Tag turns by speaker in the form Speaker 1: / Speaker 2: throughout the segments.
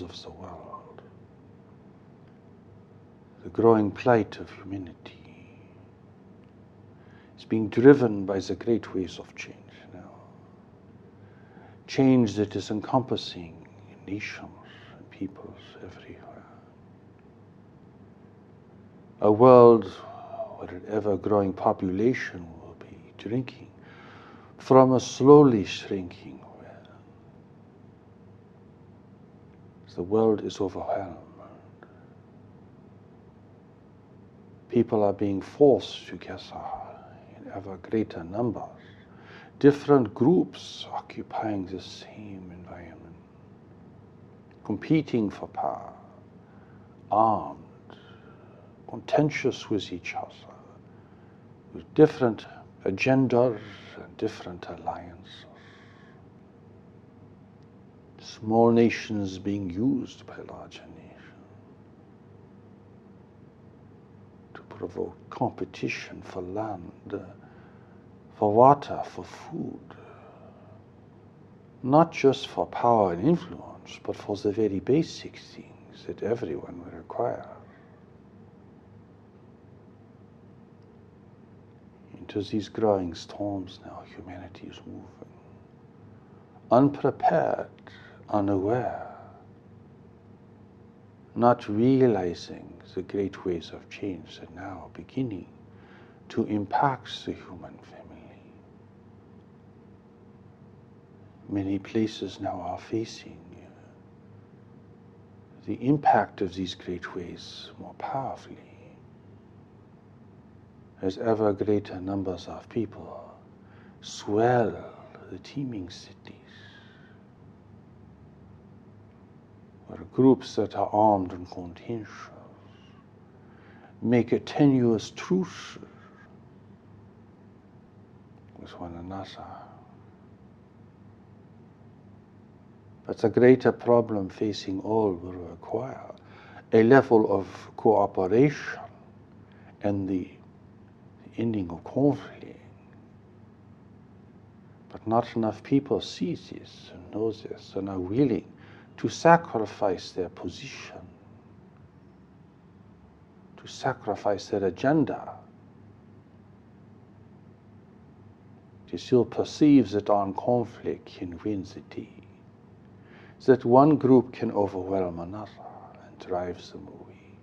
Speaker 1: of the world, the growing plight of humanity is being driven by the great waves of change now. Change that is encompassing nations and peoples everywhere. A world where an ever growing population will be drinking from a slowly shrinking well. The world is overwhelmed. People are being forced together in ever greater numbers, different groups occupying the same environment, competing for power, armed, contentious with each other, with different agendas and different alliances. Small nations being used by larger nations to provoke competition for land, for water, for food, not just for power and influence, but for the very basic things that everyone will require. into these growing storms now, humanity is moving. Unprepared, unaware, not realizing the great waves of change that now are beginning to impact the human family. Many places now are facing uh, the impact of these great waves more powerfully as ever greater numbers of people swell the teeming cities, where groups that are armed and contentious make a tenuous truce with one another. But the greater problem facing all will require a level of cooperation and the ending of conflict. But not enough people see this and know this and are willing to sacrifice their position, to sacrifice their agenda. They still perceives that armed conflict can win the day, that one group can overwhelm another and drive them away.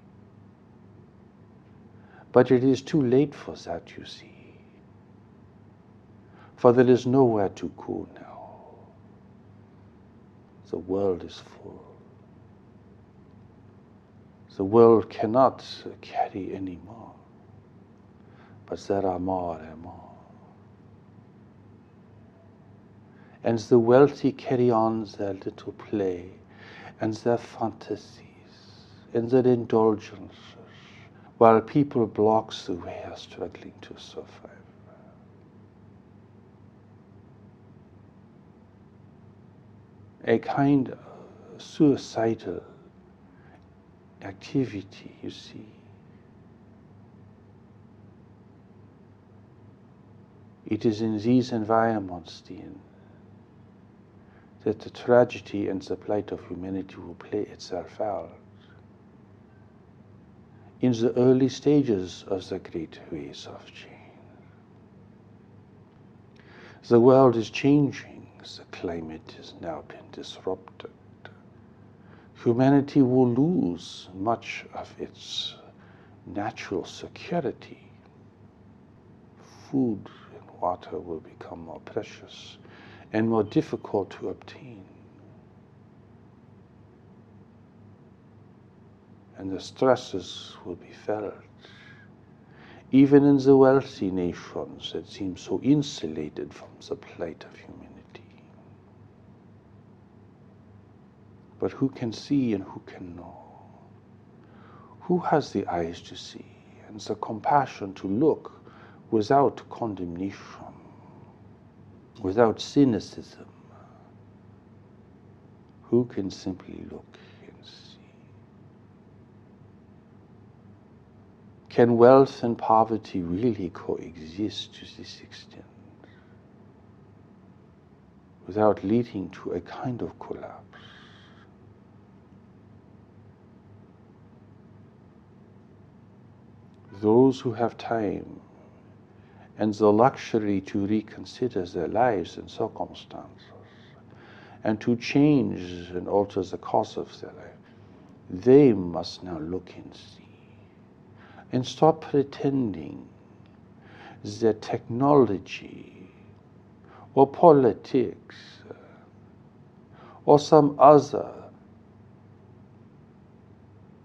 Speaker 1: But it is too late for that, you see. For there is nowhere to go now. The world is full. The world cannot carry any more. But there are more and more. And the wealthy carry on their little play and their fantasies and their indulgences, while people blocks the way are struggling to survive. A kind of suicidal activity, you see. It is in these environments, Dean, that the tragedy and the plight of humanity will play itself out in the early stages of the great waves of change. The world is changing, the climate has now been disrupted. Humanity will lose much of its natural security. Food and water will become more precious and more difficult to obtain. and the stresses will be felt. Even in the wealthy nations that seem so insulated from the plight of humanity. But who can see and who can know? Who has the eyes to see and the compassion to look without condemnation, without cynicism? Who can simply look? And see? Can wealth and poverty really coexist to this extent? without leading to a kind of collapse. Those who have time and the luxury to reconsider their lives and circumstances and to change and alter the course of their life, they must now look and see and stop pretending that technology or politics or some other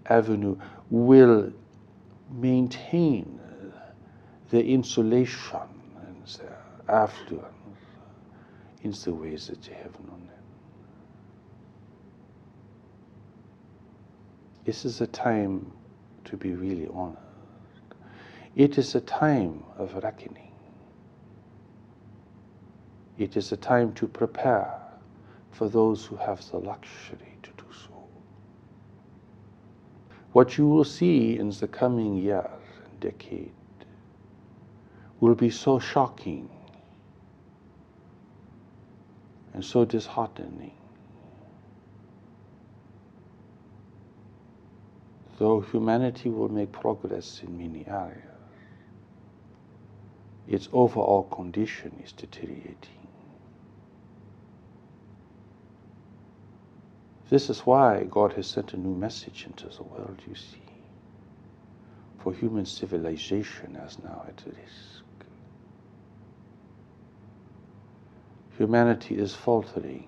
Speaker 1: avenue will maintain the insulation and the affluence in the ways that you have known it. This is a time to be really honest. It is a time of reckoning. It is a time to prepare for those who have the luxury to do so. What you will see in the coming years and decade will be so shocking and so disheartening. Though humanity will make progress in many areas, its overall condition is deteriorating. This is why God has sent a new message into the world, you see. For human civilization is now at risk. Humanity is faltering.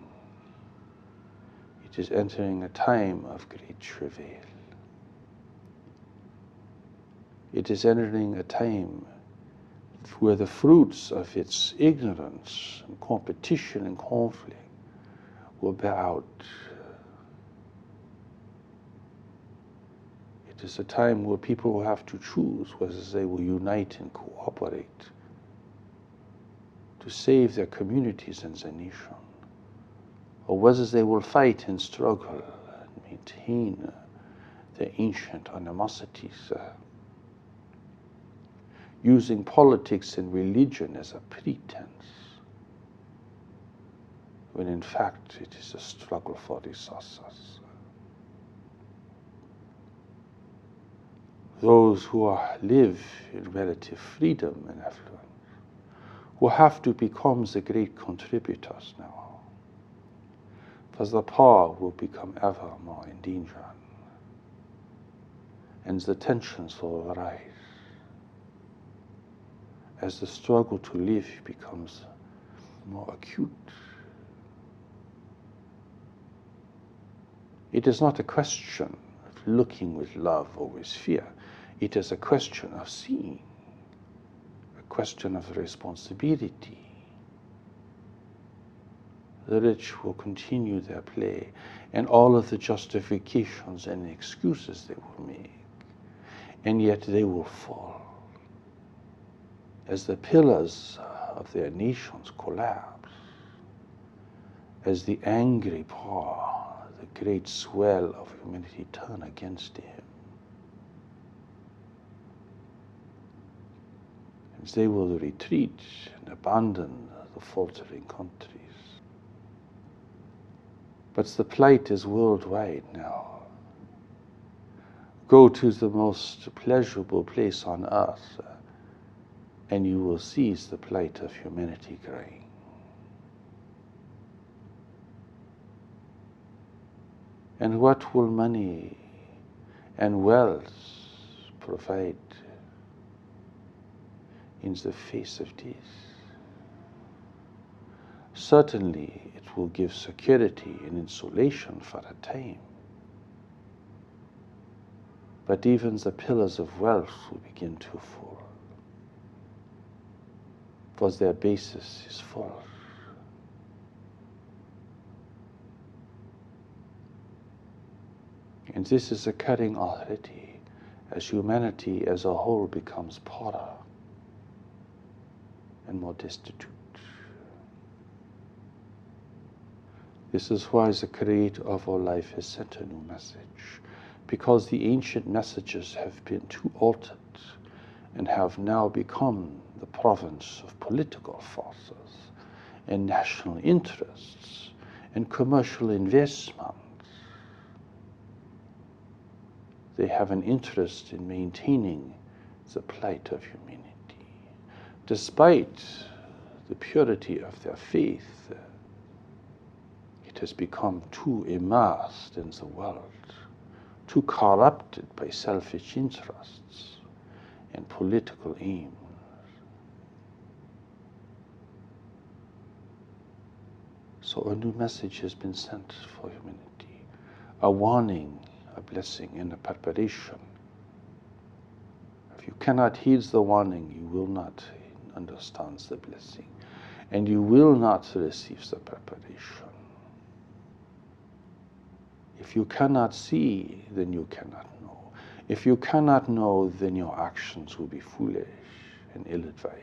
Speaker 1: It is entering a time of great travail. It is entering a time where the fruits of its ignorance and competition and conflict will bear out. It is a time where people will have to choose whether they will unite and cooperate to save their communities and their nation, or whether they will fight and struggle and maintain their ancient animosities, uh, using politics and religion as a pretense, when in fact it is a struggle for resources. Those who are, live in relative freedom and affluence who have to become the great contributors now. For the poor will become ever more in danger, and the tensions will rise as the struggle to live becomes more acute. It is not a question of looking with love or with fear. It is a question of seeing a question of responsibility. The rich will continue their play and all of the justifications and excuses they will make, and yet they will fall as the pillars of their nations collapse, as the angry poor, the great swell of humanity turn against him. They will retreat and abandon the faltering countries. But the plight is worldwide now. Go to the most pleasurable place on earth, and you will seize the plight of humanity crying. And what will money and wealth provide in the face of this. Certainly, it will give security and insulation for a time. But even the pillars of wealth will begin to fall, because their basis is false. And this is occurring already as humanity as a whole becomes poorer and more destitute. This is why the Creator of our life has sent a new message, because the ancient messages have been too altered and have now become the province of political forces and national interests and commercial investments. They have an interest in maintaining the plight of humanity. Despite the purity of their faith, it has become too immersed in the world, too corrupted by selfish interests and political aims. So a new message has been sent for humanity, a warning, a blessing, and a preparation. If you cannot heed the warning, you will not understand the blessing, and you will not receive the preparation. If you cannot see, then you cannot know. If you cannot know, then your actions will be foolish and ill advised.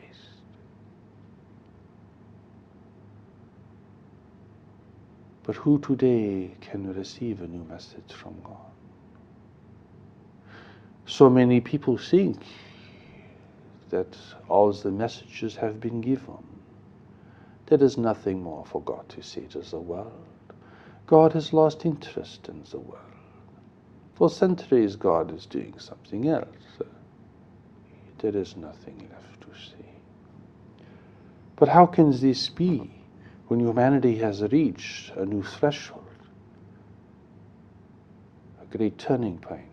Speaker 1: But who today can receive a new message from God? So many people think that all the messages have been given. There is nothing more for God to say to the world. God has lost interest in the world. For centuries, God is doing something else. There is nothing left to say. But how can this be when humanity has reached a new threshold, a great turning point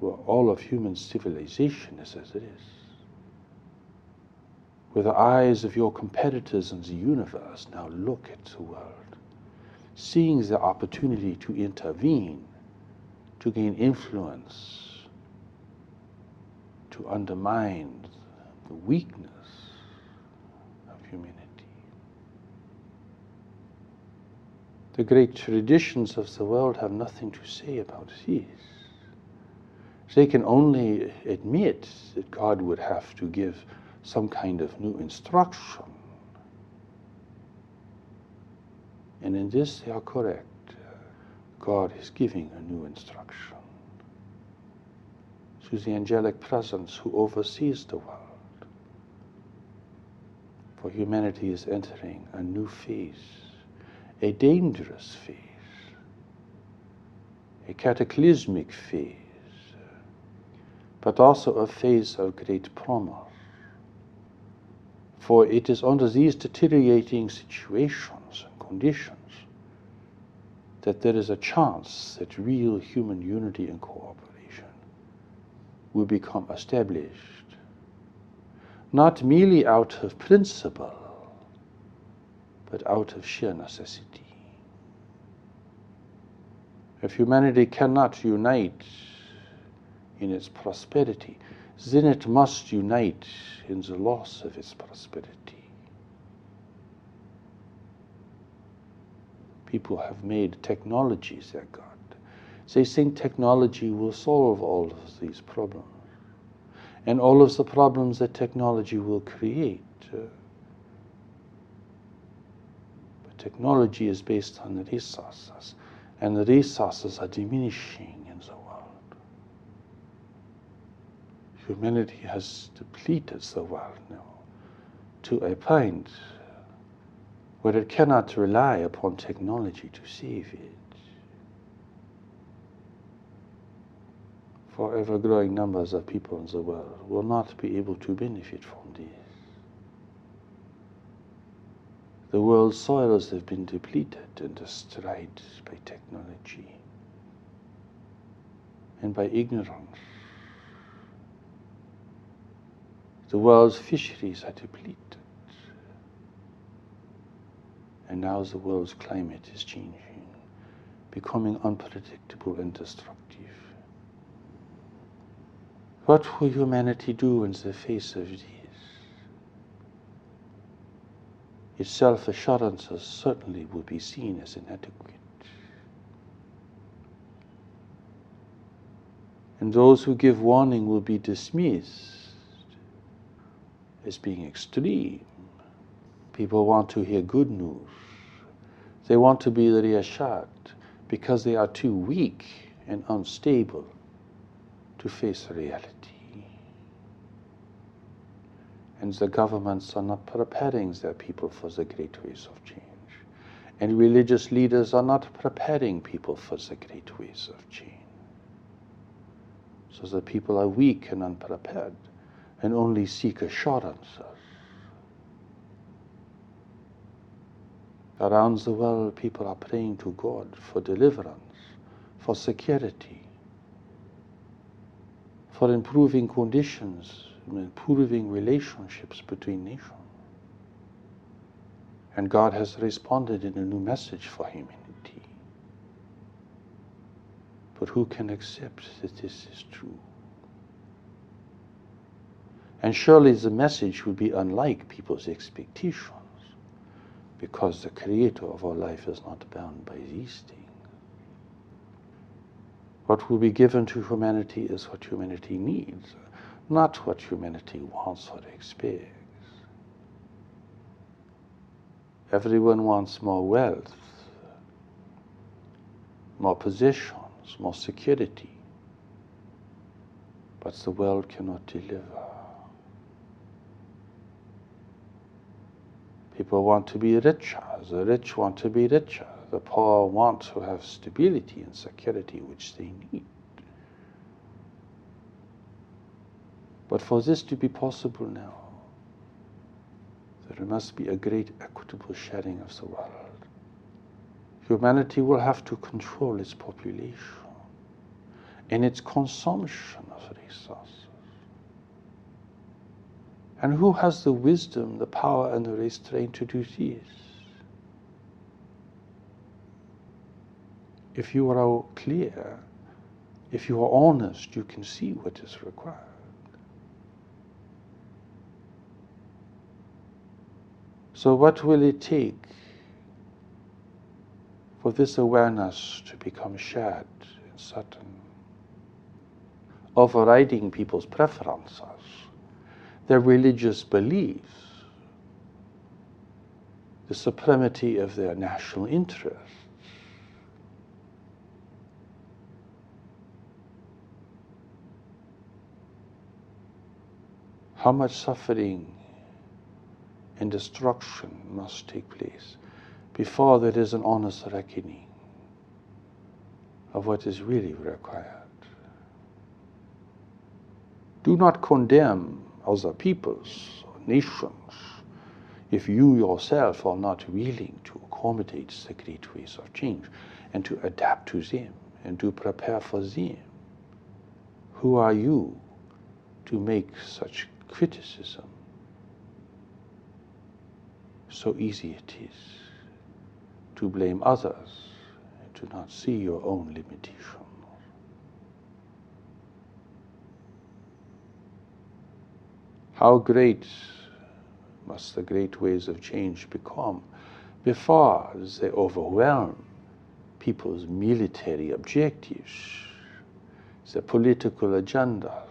Speaker 1: where all of human civilization is as it is? Where the eyes of your competitors in the universe now look at the world seeing the opportunity to intervene, to gain influence, to undermine the weakness of humanity. The great traditions of the world have nothing to say about this. They can only admit that God would have to give some kind of new instruction And in this they are correct. God is giving a new instruction through the angelic presence who oversees the world. For humanity is entering a new phase, a dangerous phase, a cataclysmic phase, but also a phase of great promise. For it is under these deteriorating situations and conditions that there is a chance that real human unity and cooperation will become established, not merely out of principle, but out of sheer necessity. If humanity cannot unite in its prosperity, then it must unite in the loss of its prosperity. people have made technologies their God. They think technology will solve all of these problems and all of the problems that technology will create. Uh, but technology is based on the resources, and the resources are diminishing in the world. Humanity has depleted the world now to a point where it cannot rely upon technology to save it. For ever growing numbers of people in the world will not be able to benefit from this. The world's soils have been depleted and destroyed by technology and by ignorance. The world's fisheries are depleted. And now the world's climate is changing, becoming unpredictable and destructive. What will humanity do in the face of this? Its self assurances certainly will be seen as inadequate. And those who give warning will be dismissed as being extreme People want to hear good news. They want to be reassured because they are too weak and unstable to face reality. and the governments are not preparing their people for the great waves of change. And religious leaders are not preparing people for the great waves of change. So the people are weak and unprepared and only seek assurances. Around the world, people are praying to God for deliverance, for security, for improving conditions, improving relationships between nations. And God has responded in a new message for humanity. But who can accept that this is true? And surely the message would be unlike people's expectations because the creator of our life is not bound by these things. What will be given to humanity is what humanity needs, not what humanity wants or expects. Everyone wants more wealth, more possessions, more security, but the world cannot deliver. People want to be richer, the rich want to be richer, the poor want to have stability and security which they need. But for this to be possible now, there must be a great equitable sharing of the world. Humanity will have to control its population and its consumption of resources. And who has the wisdom, the power, and the restraint to do this? If you are clear, if you are honest, you can see what is required. So, what will it take for this awareness to become shared in certain, overriding people's preferences, their religious beliefs, the supremacy of their national interests? How much suffering and destruction must take place before there is an honest reckoning of what is really required. Do not condemn other peoples or nations if you yourself are not willing to accommodate the great waves of change and to adapt to them and to prepare for them. Who are you to make such criticism so easy it is to blame others and to not see your own limitations. How great must the great waves of change become before they overwhelm people's military objectives, their political agendas,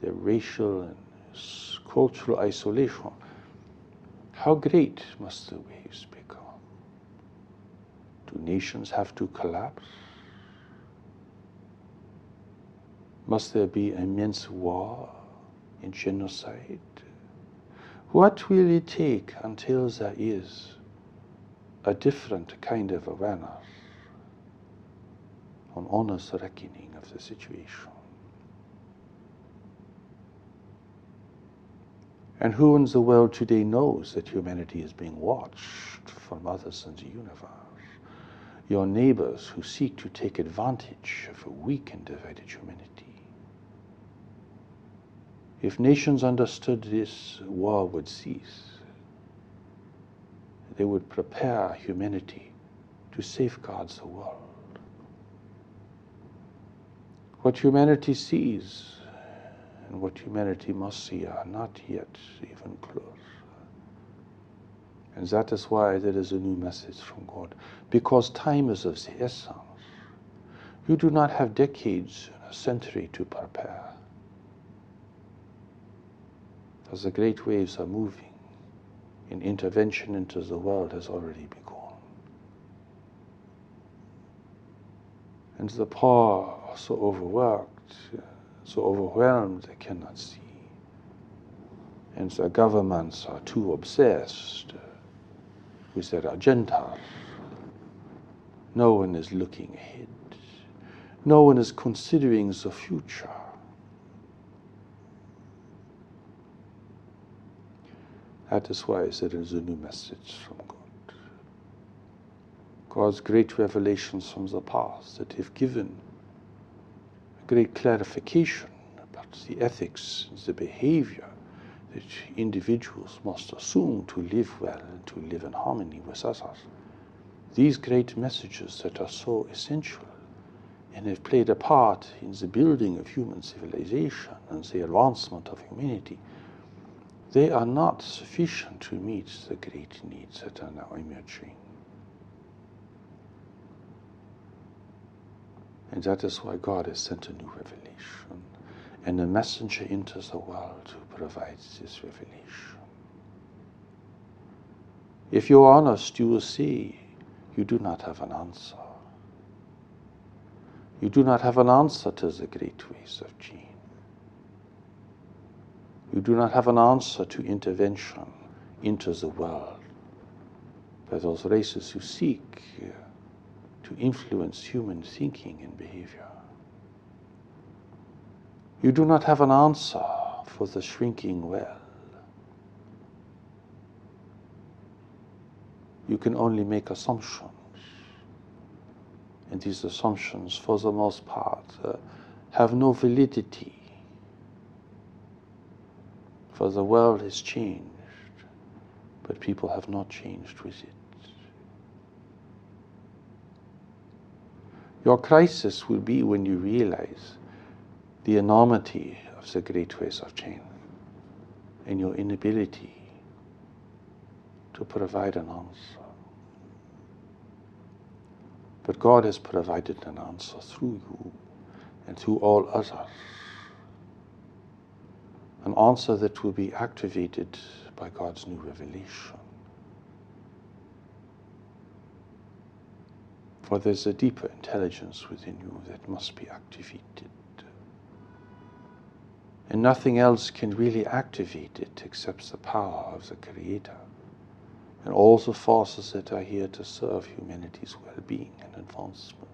Speaker 1: their racial and cultural isolation, how great must the waves become? Do nations have to collapse? Must there be immense war and genocide? What will it take until there is a different kind of awareness, an honest reckoning of the situation? And who in the world today knows that humanity is being watched from others in the universe? Your neighbors who seek to take advantage of a weak and divided humanity. If nations understood this, war would cease. They would prepare humanity to safeguard the world. What humanity sees and what humanity must see are not yet even close. And that is why there is a new message from God. Because time is of the essence. You do not have decades and a century to prepare. As the great waves are moving, and intervention into the world has already begun. And the poor are so overworked so overwhelmed they cannot see. And the governments are too obsessed with their agenda. No one is looking ahead. No one is considering the future. That is why I said it is a new message from God. God's great revelations from the past that have given a great clarification about the ethics, the behavior that individuals must assume to live well and to live in harmony with others. These great messages that are so essential and have played a part in the building of human civilization and the advancement of humanity, they are not sufficient to meet the great needs that are now emerging. And that is why God has sent a new revelation and a messenger enters the world who provides this revelation. If you're honest, you will see you do not have an answer. You do not have an answer to the great waves of change. You do not have an answer to intervention into the world by those races who seek uh, to influence human thinking and behavior. You do not have an answer for the shrinking well. You can only make assumptions. And these assumptions, for the most part, uh, have no validity. For the world has changed, but people have not changed with it. Your crisis will be when you realize the enormity of the great waves of change and your inability to provide an answer. But God has provided an answer through you and through all others. An answer that will be activated by God's new revelation. For there's a deeper intelligence within you that must be activated. And nothing else can really activate it except the power of the Creator and all the forces that are here to serve humanity's well being and advancement.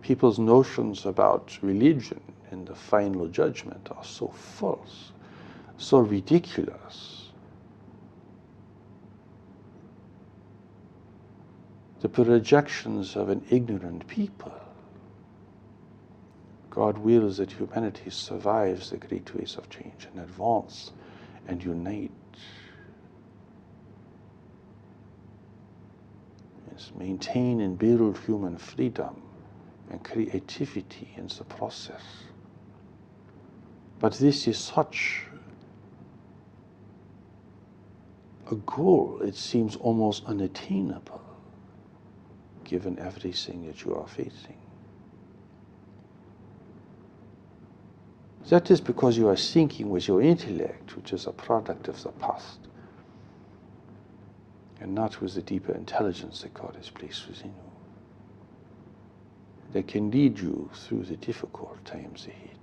Speaker 1: People's notions about religion and the final judgment are so false, so ridiculous. The projections of an ignorant people. God wills that humanity survives the great waves of change and advance and unite. Yes, maintain and build human freedom and creativity in the process. But this is such a goal, it seems almost unattainable given everything that you are facing. That is because you are thinking with your intellect, which is a product of the past, and not with the deeper intelligence that God has placed within you. That can lead you through the difficult times ahead.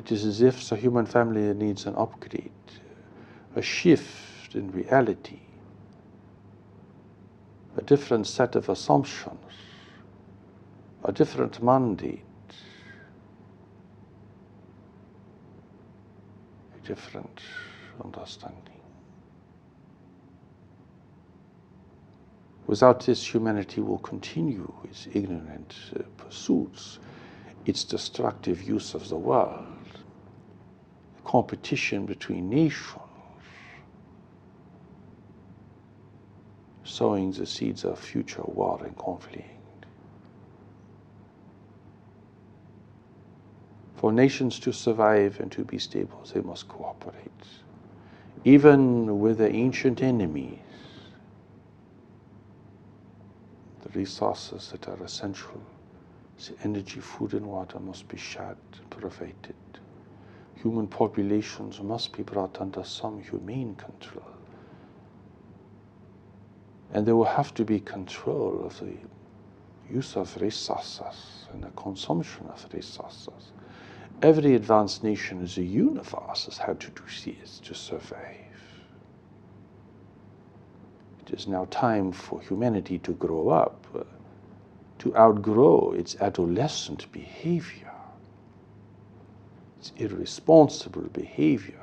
Speaker 1: It is as if the human family needs an upgrade, a shift in reality, a different set of assumptions, a different mandate a different understanding. Without this, humanity will continue its ignorant pursuits, its destructive use of the world, competition between nations, sowing the seeds of future war and conflict. For nations to survive and to be stable, they must cooperate. Even with their ancient enemies, the resources that are essential, the energy, food, and water must be shared, and provided. Human populations must be brought under some humane control. And there will have to be control of the use of resources and the consumption of resources. Every advanced nation in the universe has had to do this to survive. It is now time for humanity to grow up, uh, to outgrow its adolescent behavior, its irresponsible behavior,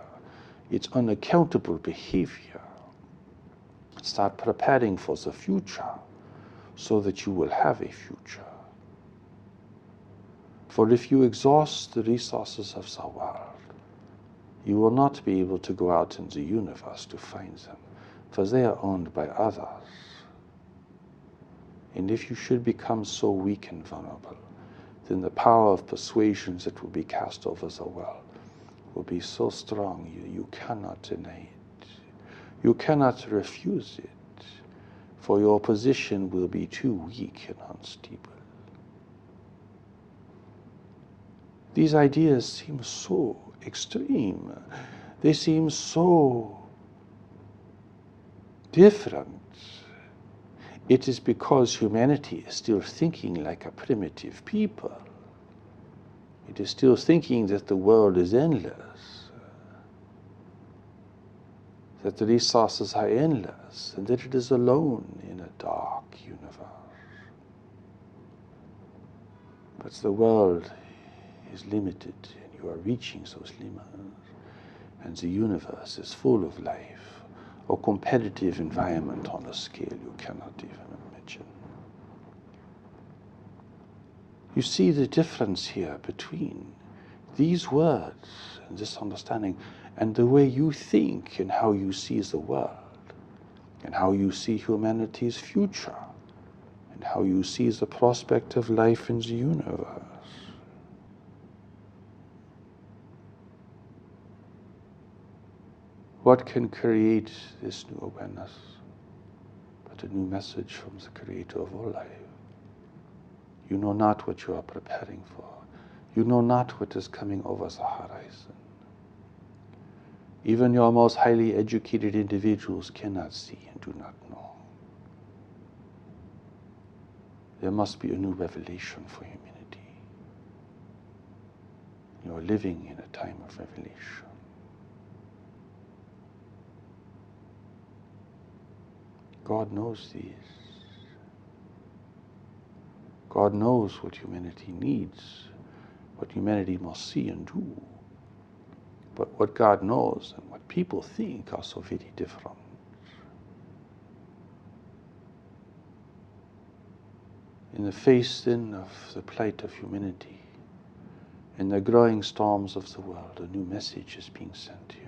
Speaker 1: its unaccountable behavior. Start preparing for the future so that you will have a future. For if you exhaust the resources of the world, you will not be able to go out in the universe to find them, for they are owned by others. And if you should become so weak and vulnerable, then the power of persuasions that will be cast over the world will be so strong you, you cannot deny it. You cannot refuse it, for your position will be too weak and unstable. These ideas seem so extreme. They seem so different. It is because humanity is still thinking like a primitive people. It is still thinking that the world is endless, uh, that the resources are endless, and that it is alone in a dark universe. But the world is limited and you are reaching those limits. And the universe is full of life, a competitive environment on a scale you cannot even imagine. You see the difference here between these words and this understanding and the way you think and how you see the world and how you see humanity's future and how you see the prospect of life in the universe. What can create this new awareness but a new message from the Creator of all life? You know not what you are preparing for. You know not what is coming over the horizon. Even your most highly educated individuals cannot see and do not know. There must be a new revelation for humanity. You are living in a time of revelation. God knows these. God knows what humanity needs, what humanity must see and do. But what God knows and what people think are so very different. In the face then of the plight of humanity, in the growing storms of the world, a new message is being sent here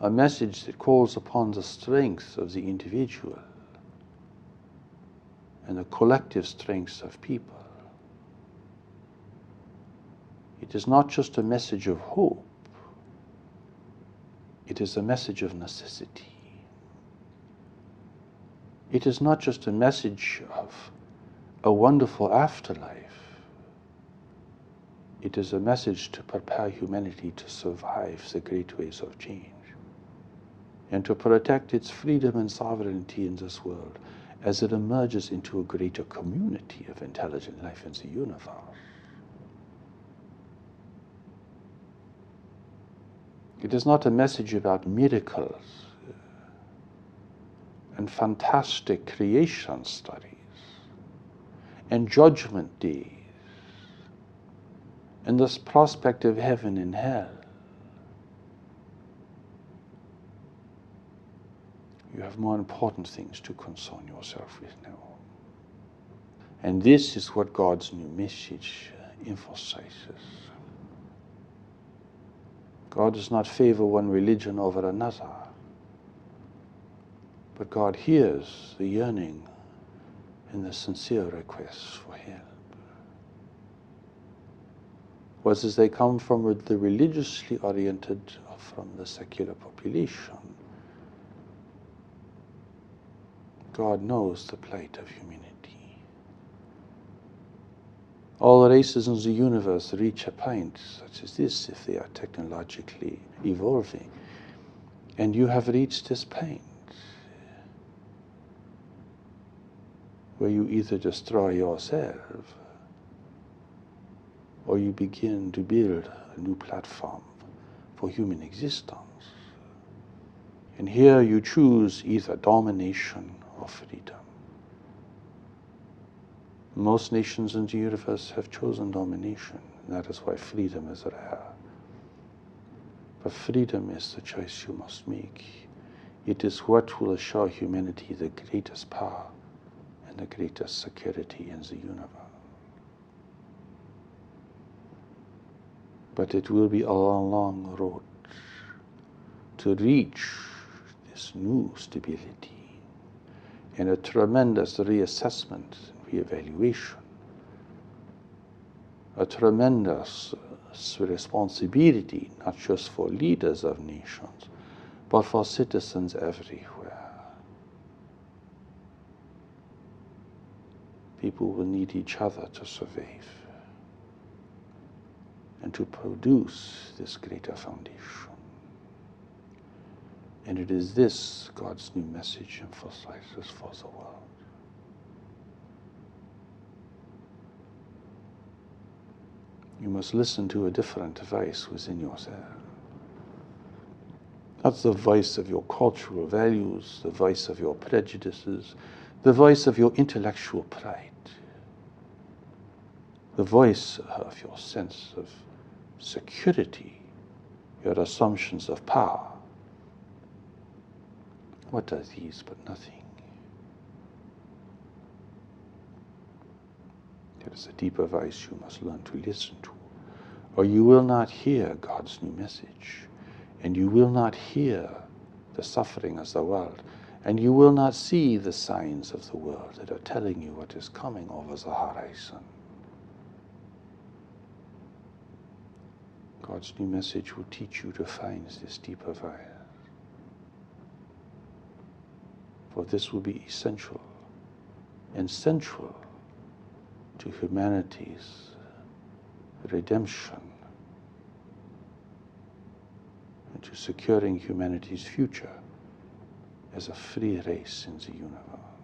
Speaker 1: a message that calls upon the strength of the individual and the collective strength of people. It is not just a message of hope, it is a message of necessity. It is not just a message of a wonderful afterlife. It is a message to prepare humanity to survive the great waves of change and to protect its freedom and sovereignty in this world as it emerges into a greater community of intelligent life in the universe. It is not a message about miracles uh, and fantastic creation studies and judgment days and this prospect of heaven and hell. You have more important things to concern yourself with now. And this is what God's new message uh, emphasizes. God does not favor one religion over another, but God hears the yearning and the sincere requests for help. Whether they come from the religiously oriented or from the secular population, God knows the plight of humanity. All races in the universe reach a point such as this if they are technologically evolving. And you have reached this point. where you either destroy yourself or you begin to build a new platform for human existence. And here you choose either domination or freedom. Most nations in the universe have chosen domination. And that is why freedom is rare. But freedom is the choice you must make. It is what will assure humanity the greatest power and the greatest security in the universe. But it will be a long, long road to reach this new stability and a tremendous reassessment re-evaluation, a tremendous responsibility, not just for leaders of nations, but for citizens everywhere. People will need each other to survive and to produce this greater foundation. And it is this God's new message emphasizes for the world. You must listen to a different voice within yourself. That's the voice of your cultural values, the voice of your prejudices, the voice of your intellectual pride, the voice of your sense of security, your assumptions of power. What are these but nothing? There is a deeper voice you must learn to listen to, or you will not hear God's new message, and you will not hear the suffering of the world, and you will not see the signs of the world that are telling you what is coming over the horizon. God's new message will teach you to find this deeper voice. For this will be essential and central to humanity's redemption and to securing humanity's future as a free race in the universe.